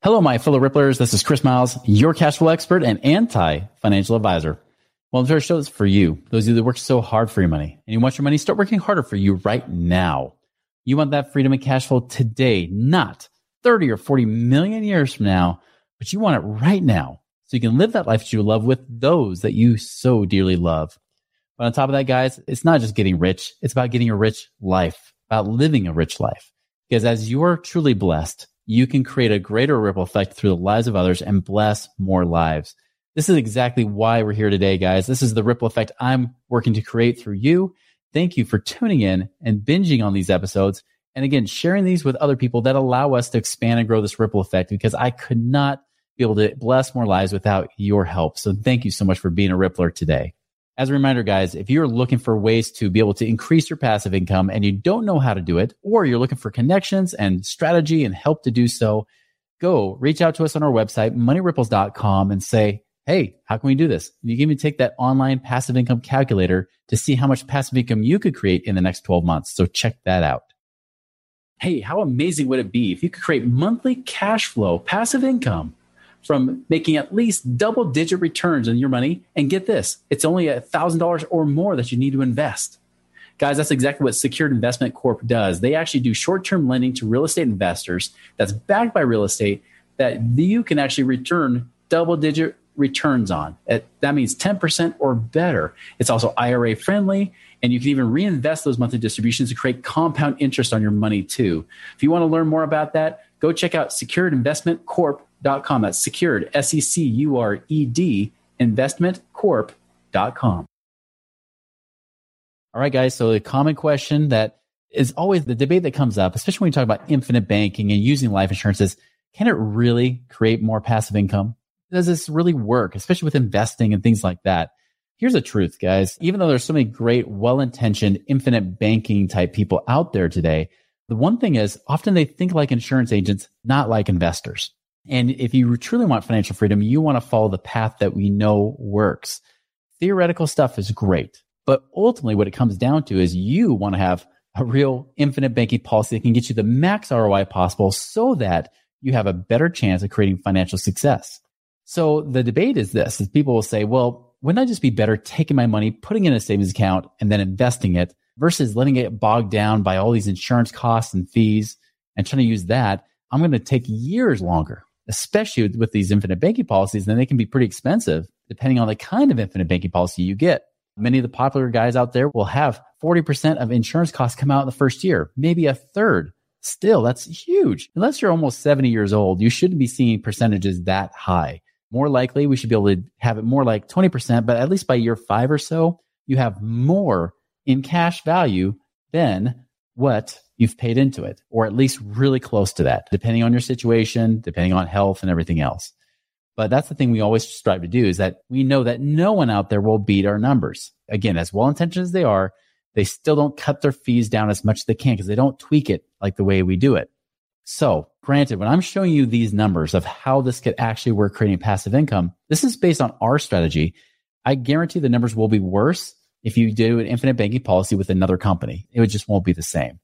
Hello, my fellow Ripplers. This is Chris Miles, your cash flow expert and anti financial advisor. Well, the show is for you, those of you that work so hard for your money and you want your money start working harder for you right now. You want that freedom and cash flow today, not 30 or 40 million years from now, but you want it right now so you can live that life that you love with those that you so dearly love. But on top of that, guys, it's not just getting rich. It's about getting a rich life, about living a rich life. Because as you are truly blessed, you can create a greater ripple effect through the lives of others and bless more lives. This is exactly why we're here today, guys. This is the ripple effect I'm working to create through you. Thank you for tuning in and binging on these episodes. And again, sharing these with other people that allow us to expand and grow this ripple effect because I could not be able to bless more lives without your help. So thank you so much for being a Rippler today. As a reminder, guys, if you're looking for ways to be able to increase your passive income and you don't know how to do it, or you're looking for connections and strategy and help to do so, go reach out to us on our website, moneyripples.com and say, Hey, how can we do this? You can even take that online passive income calculator to see how much passive income you could create in the next 12 months. So check that out. Hey, how amazing would it be if you could create monthly cash flow, passive income from making at least double digit returns on your money. And get this, it's only a $1,000 or more that you need to invest. Guys, that's exactly what Secured Investment Corp does. They actually do short term lending to real estate investors that's backed by real estate that you can actually return double digit returns on. That means 10% or better. It's also IRA friendly, and you can even reinvest those monthly distributions to create compound interest on your money too. If you want to learn more about that, go check out Secured Investment Corp com. That's secured, S E C U R E D, investmentcorp.com. All right, guys. So the common question that is always the debate that comes up, especially when you talk about infinite banking and using life insurance, is can it really create more passive income? Does this really work, especially with investing and things like that? Here's the truth, guys. Even though there's so many great, well-intentioned, infinite banking type people out there today, the one thing is often they think like insurance agents, not like investors. And if you truly want financial freedom, you want to follow the path that we know works. Theoretical stuff is great, but ultimately what it comes down to is you want to have a real infinite banking policy that can get you the max ROI possible so that you have a better chance of creating financial success. So the debate is this, is people will say, well, wouldn't I just be better taking my money, putting it in a savings account and then investing it versus letting it bogged down by all these insurance costs and fees and trying to use that? I'm going to take years longer especially with these infinite banking policies, then they can be pretty expensive depending on the kind of infinite banking policy you get. Many of the popular guys out there will have 40% of insurance costs come out in the first year, maybe a third. Still, that's huge. Unless you're almost 70 years old, you shouldn't be seeing percentages that high. More likely, we should be able to have it more like 20%, but at least by year five or so, you have more in cash value than what you've paid into it, or at least really close to that, depending on your situation, depending on health and everything else. But that's the thing we always strive to do is that we know that no one out there will beat our numbers. Again, as well intentioned as they are, they still don't cut their fees down as much as they can because they don't tweak it like the way we do it. So granted, when I'm showing you these numbers of how this could actually work creating passive income, this is based on our strategy. I guarantee the numbers will be worse if you do an infinite banking policy with another company. It just won't be the same.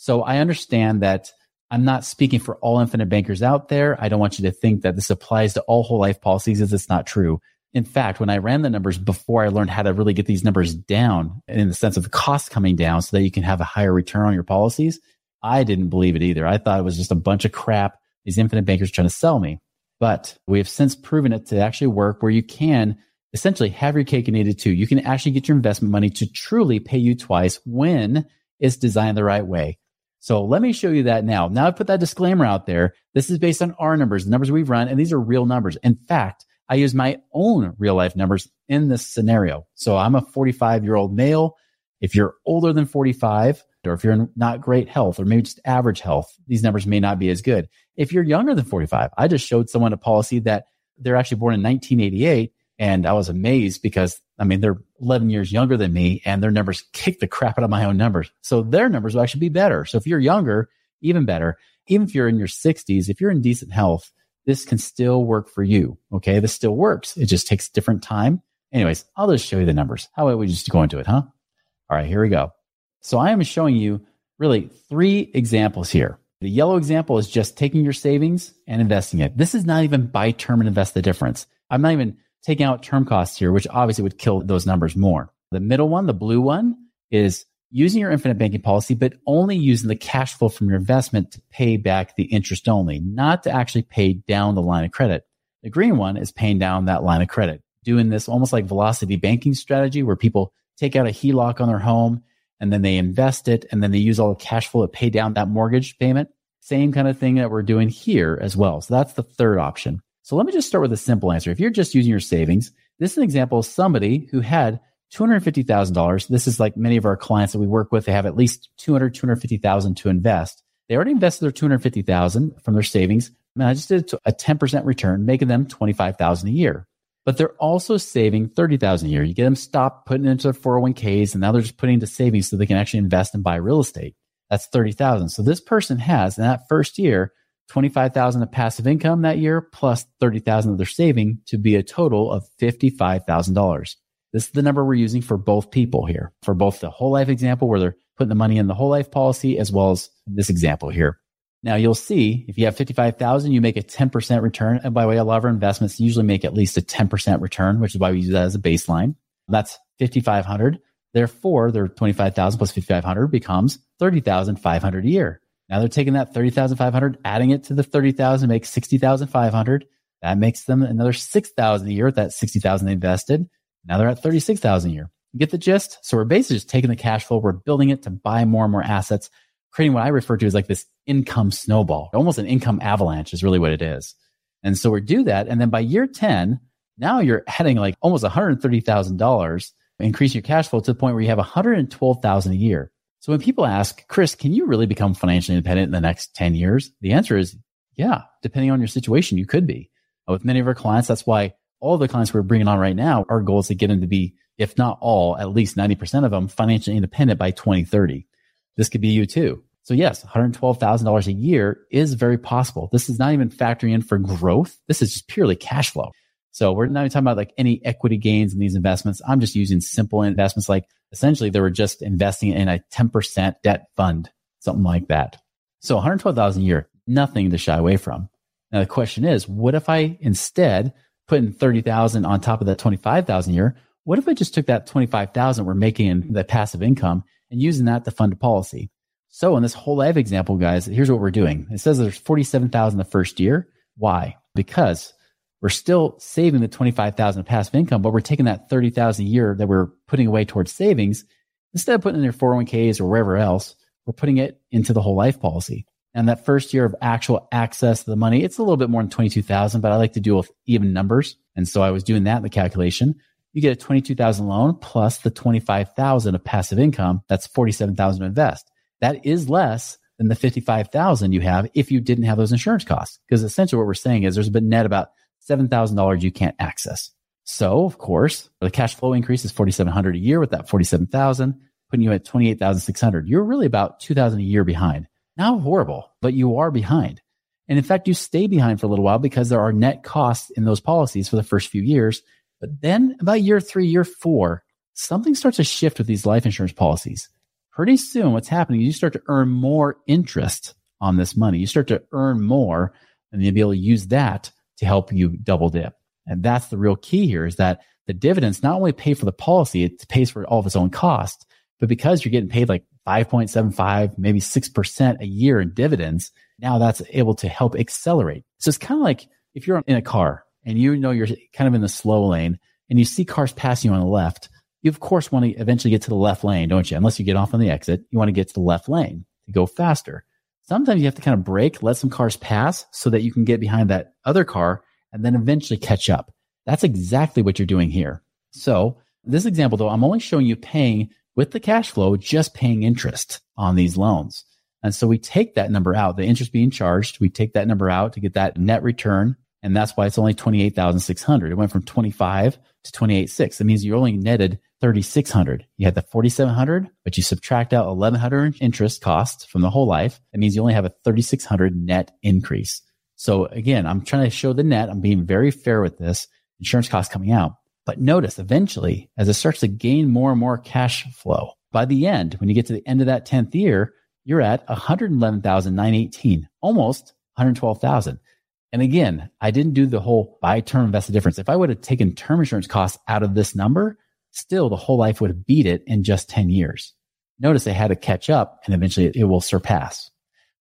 So I understand that I'm not speaking for all infinite bankers out there. I don't want you to think that this applies to all whole life policies as it's not true. In fact, when I ran the numbers before I learned how to really get these numbers down in the sense of the cost coming down so that you can have a higher return on your policies, I didn't believe it either. I thought it was just a bunch of crap these infinite bankers trying to sell me. But we have since proven it to actually work where you can essentially have your cake and eat it too. You can actually get your investment money to truly pay you twice when it's designed the right way. So let me show you that now. Now I've put that disclaimer out there. This is based on our numbers, the numbers we've run, and these are real numbers. In fact, I use my own real life numbers in this scenario. So I'm a 45 year old male. If you're older than 45 or if you're in not great health or maybe just average health, these numbers may not be as good. If you're younger than 45, I just showed someone a policy that they're actually born in 1988 and I was amazed because I mean, they're 11 years younger than me and their numbers kick the crap out of my own numbers. So their numbers will actually be better. So if you're younger, even better. Even if you're in your 60s, if you're in decent health, this can still work for you. Okay. This still works. It just takes different time. Anyways, I'll just show you the numbers. How about we just go into it, huh? All right, here we go. So I am showing you really three examples here. The yellow example is just taking your savings and investing it. This is not even buy term and invest the difference. I'm not even taking out term costs here, which obviously would kill those numbers more. The middle one, the blue one, is using your infinite banking policy, but only using the cash flow from your investment to pay back the interest only, not to actually pay down the line of credit. The green one is paying down that line of credit, doing this almost like velocity banking strategy where people take out a HELOC on their home and then they invest it and then they use all the cash flow to pay down that mortgage payment. Same kind of thing that we're doing here as well. So that's the third option. So let me just start with a simple answer. If you're just using your savings, this is an example of somebody who had $250,000. This is like many of our clients that we work with. They have at least 200, 250,000 to invest. They already invested their 250,000 from their savings. And I just did a 10% return, making them 25,000 a year. But they're also saving 30,000 a year. You get them stopped putting into their 401ks and now they're just putting into savings so they can actually invest and buy real estate. That's 30,000. So this person has in that first year 25,000 of passive income that year plus 30,000 of their saving to be a total of $55,000. This is the number we're using for both people here, for both the whole life example where they're putting the money in the whole life policy as well as this example here. Now you'll see if you have 55,000, you make a 10% return. And by the way, a lot of our investments usually make at least a 10% return, which is why we use that as a baseline. That's 5,500. Therefore, their 25,000 plus 5,500 becomes 30,500 a year. Now they're taking that 30,500, adding it to the 30,000 makes 60,500. That makes them another 6,000 a year at that 60,000 they invested. Now they're at 36,000 a year. You get the gist? So we're basically just taking the cash flow. We're building it to buy more and more assets, creating what I refer to as like this income snowball, almost an income avalanche is really what it is. And so we do that. And then by year 10, now you're adding like almost $130,000, increase your cash flow to the point where you have 112,000 a year. So when people ask, Chris, can you really become financially independent in the next 10 years? The answer is yeah, depending on your situation, you could be. Uh, with many of our clients, that's why all the clients we're bringing on right now, our goal is to get them to be, if not all, at least 90% of them financially independent by 2030. This could be you too. So yes, $112,000 a year is very possible. This is not even factoring in for growth. This is just purely cash flow. So we're not even talking about like any equity gains in these investments. I'm just using simple investments like essentially they were just investing in a 10% debt fund, something like that. So 112,000 a year, nothing to shy away from. Now the question is, what if I instead put in 30,000 on top of that 25,000 a year? What if I just took that 25,000 we're making in the passive income and using that to fund a policy? So in this whole life example, guys, here's what we're doing. It says there's 47,000 the first year. Why? Because we're still saving the 25,000 of passive income, but we're taking that 30,000 a year that we're putting away towards savings. Instead of putting in your 401ks or wherever else, we're putting it into the whole life policy. And that first year of actual access to the money, it's a little bit more than 22,000, but I like to do with even numbers. And so I was doing that in the calculation. You get a 22,000 loan plus the 25,000 of passive income. That's 47,000 to invest. That is less than the 55,000 you have if you didn't have those insurance costs. Because essentially what we're saying is there's a bit net about $7,000 you can't access. So, of course, the cash flow increase is 4,700 a year with that 47,000, putting you at 28,600. You're really about 2,000 a year behind. Now horrible, but you are behind. And in fact, you stay behind for a little while because there are net costs in those policies for the first few years. But then about year three, year four, something starts to shift with these life insurance policies. Pretty soon, what's happening is you start to earn more interest on this money. You start to earn more and you'll be able to use that to help you double dip. And that's the real key here is that the dividends not only pay for the policy, it pays for all of its own costs, but because you're getting paid like 5.75, maybe 6% a year in dividends, now that's able to help accelerate. So it's kind of like if you're in a car and you know you're kind of in the slow lane and you see cars passing you on the left, you of course want to eventually get to the left lane, don't you? Unless you get off on the exit, you want to get to the left lane to go faster. Sometimes you have to kind of brake, let some cars pass so that you can get behind that other car and then eventually catch up. That's exactly what you're doing here. So this example though, I'm only showing you paying with the cash flow just paying interest on these loans. And so we take that number out, the interest being charged, we take that number out to get that net return. And that's why it's only 28,600. It went from 25 to 28.6. That means you only netted 3,600. You had the 4,700, but you subtract out 1,100 interest costs from the whole life. That means you only have a 3,600 net increase. So again, I'm trying to show the net. I'm being very fair with this insurance costs coming out. But notice eventually, as it starts to gain more and more cash flow, by the end, when you get to the end of that 10th year, you're at 111,918, almost 112,000. And again, I didn't do the whole buy term invested difference. If I would have taken term insurance costs out of this number, still the whole life would have beat it in just 10 years. Notice they had to catch up and eventually it, will surpass.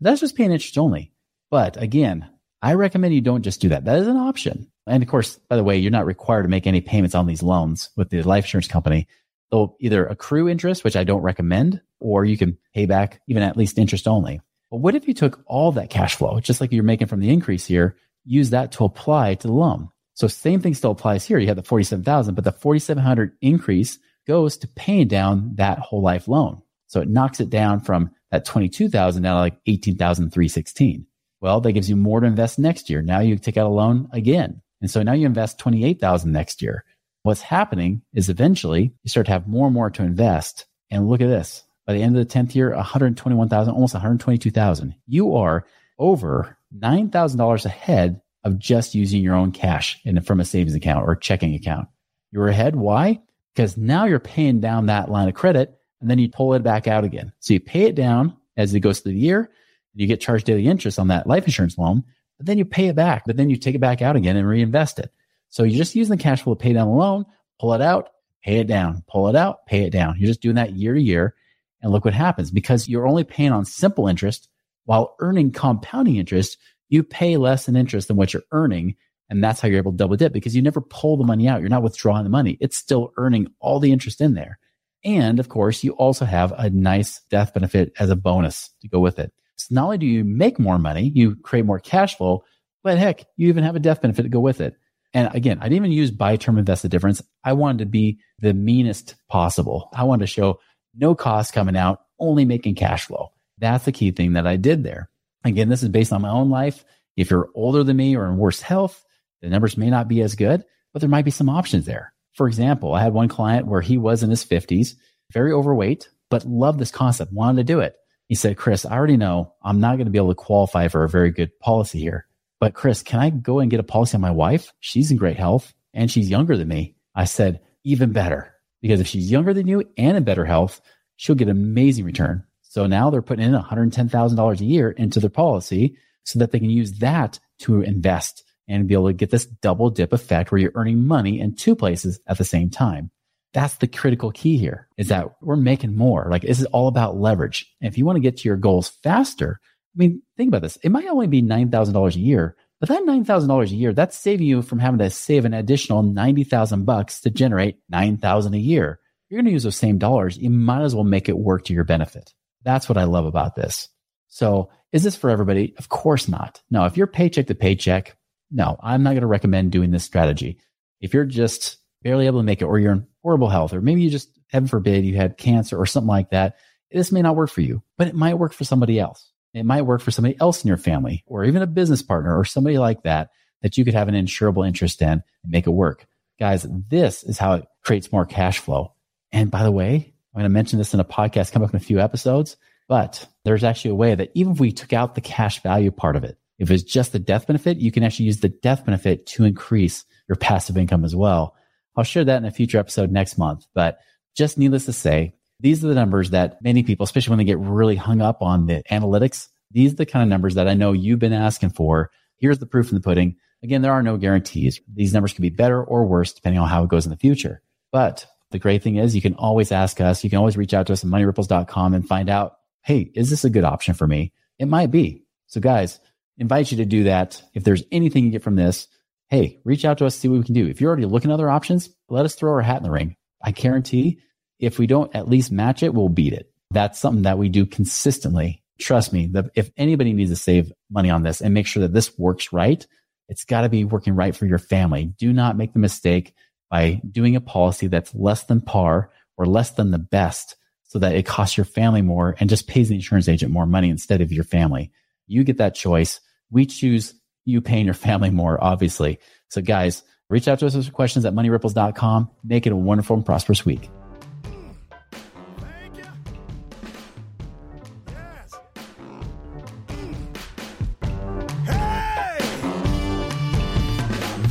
That's just paying interest only. But again, I recommend you don't just do that. That is an option. And of course, by the way, you're not required to make any payments on these loans with the life insurance company. They'll either accrue interest, which I don't recommend, or you can pay back even at least interest only. But what if you took all that cash flow, just like you're making from the increase here, use that to apply to the loan? So same thing still applies here. You have the 47,000, but the 4,700 increase goes to paying down that whole life loan. So it knocks it down from that 22,000 down to like 18,316. Well, that gives you more to invest next year. Now you take out a loan again. And so now you invest 28,000 next year. What's happening is eventually you start to have more and more to invest. And look at this. By the end of the 10th year, 121,000, almost 122,000. You are over $9,000 ahead of just using your own cash from a savings account or checking account. You're ahead. Why? Because now you're paying down that line of credit and then you pull it back out again. So you pay it down as it goes through the year. You get charged daily interest on that life insurance loan but then you pay it back, but then you take it back out again and reinvest it. So you're just using the cash flow to pay down the loan, pull it out, pay it down, pull it out, pay it down. You're just doing that year to year. And look what happens because you're only paying on simple interest while earning compounding interest. You pay less in interest than what you're earning. And that's how you're able to double dip because you never pull the money out. You're not withdrawing the money. It's still earning all the interest in there. And of course, you also have a nice death benefit as a bonus to go with it. So not only do you make more money, you create more cash flow, but heck, you even have a death benefit to go with it. And again, I didn't even use buy term invest the difference. I wanted to be the meanest possible. I wanted to show no cost coming out, only making cash flow. That's the key thing that I did there. Again, this is based on my own life. If you're older than me or in worse health, the numbers may not be as good, but there might be some options there. For example, I had one client where he was in his 50s, very overweight, but loved this concept, wanted to do it. He said, Chris, I already know I'm not going to be able to qualify for a very good policy here. But Chris, can I go and get a policy on my wife? She's in great health and she's younger than me. I said, even better. Because if she's younger than you and in better health, she'll get an amazing return. So now they're putting in $110,000 a year into their policy so that they can use that to invest and be able to get this double dip effect where you're earning money in two places at the same time. That's the critical key here is that we're making more. Like this is all about leverage. And if you want to get to your goals faster, I mean, think about this. It might only be $9,000 a year, but that $9,000 a year, that's saving you from having to save an additional 90,000 bucks to generate 9,000 a year. You're going to use those same dollars. You might as well make it work to your benefit. That's what I love about this. So is this for everybody? Of course not. No, if you're paycheck to paycheck, no, I'm not going to recommend doing this strategy. If you're just barely able to make it, or you're in horrible health, or maybe you just, heaven forbid, you had cancer or something like that, this may not work for you, but it might work for somebody else. It might work for somebody else in your family, or even a business partner, or somebody like that, that you could have an insurable interest in and make it work. Guys, this is how it creates more cash flow. And by the way, I'm going to mention this in a podcast coming up in a few episodes, but there's actually a way that even if we took out the cash value part of it, if it's just the death benefit, you can actually use the death benefit to increase your passive income as well. I'll share that in a future episode next month. But just needless to say, these are the numbers that many people, especially when they get really hung up on the analytics, these are the kind of numbers that I know you've been asking for. Here's the proof in the pudding. Again, there are no guarantees. These numbers can be better or worse depending on how it goes in the future. But the great thing is you can always ask us. You can always reach out to us at moneyripples.com and find out, hey, is this a good option for me? It might be. So guys, invite you to do that. If there's anything you get from this, hey, reach out to us, see what we can do. If you're already looking at other options, let us throw our hat in the ring. I guarantee if we don't at least match it, we'll beat it. That's something that we do consistently. Trust me, that if anybody needs to save money on this and make sure that this works right, it's got to be working right for your family. Do not make the mistake by doing a policy that's less than par or less than the best so that it costs your family more and just pays the insurance agent more money instead of your family. You get that choice. We choose you paying your family more, obviously. So guys, reach out to us with questions at moneyripples.com. Make it a wonderful and prosperous week.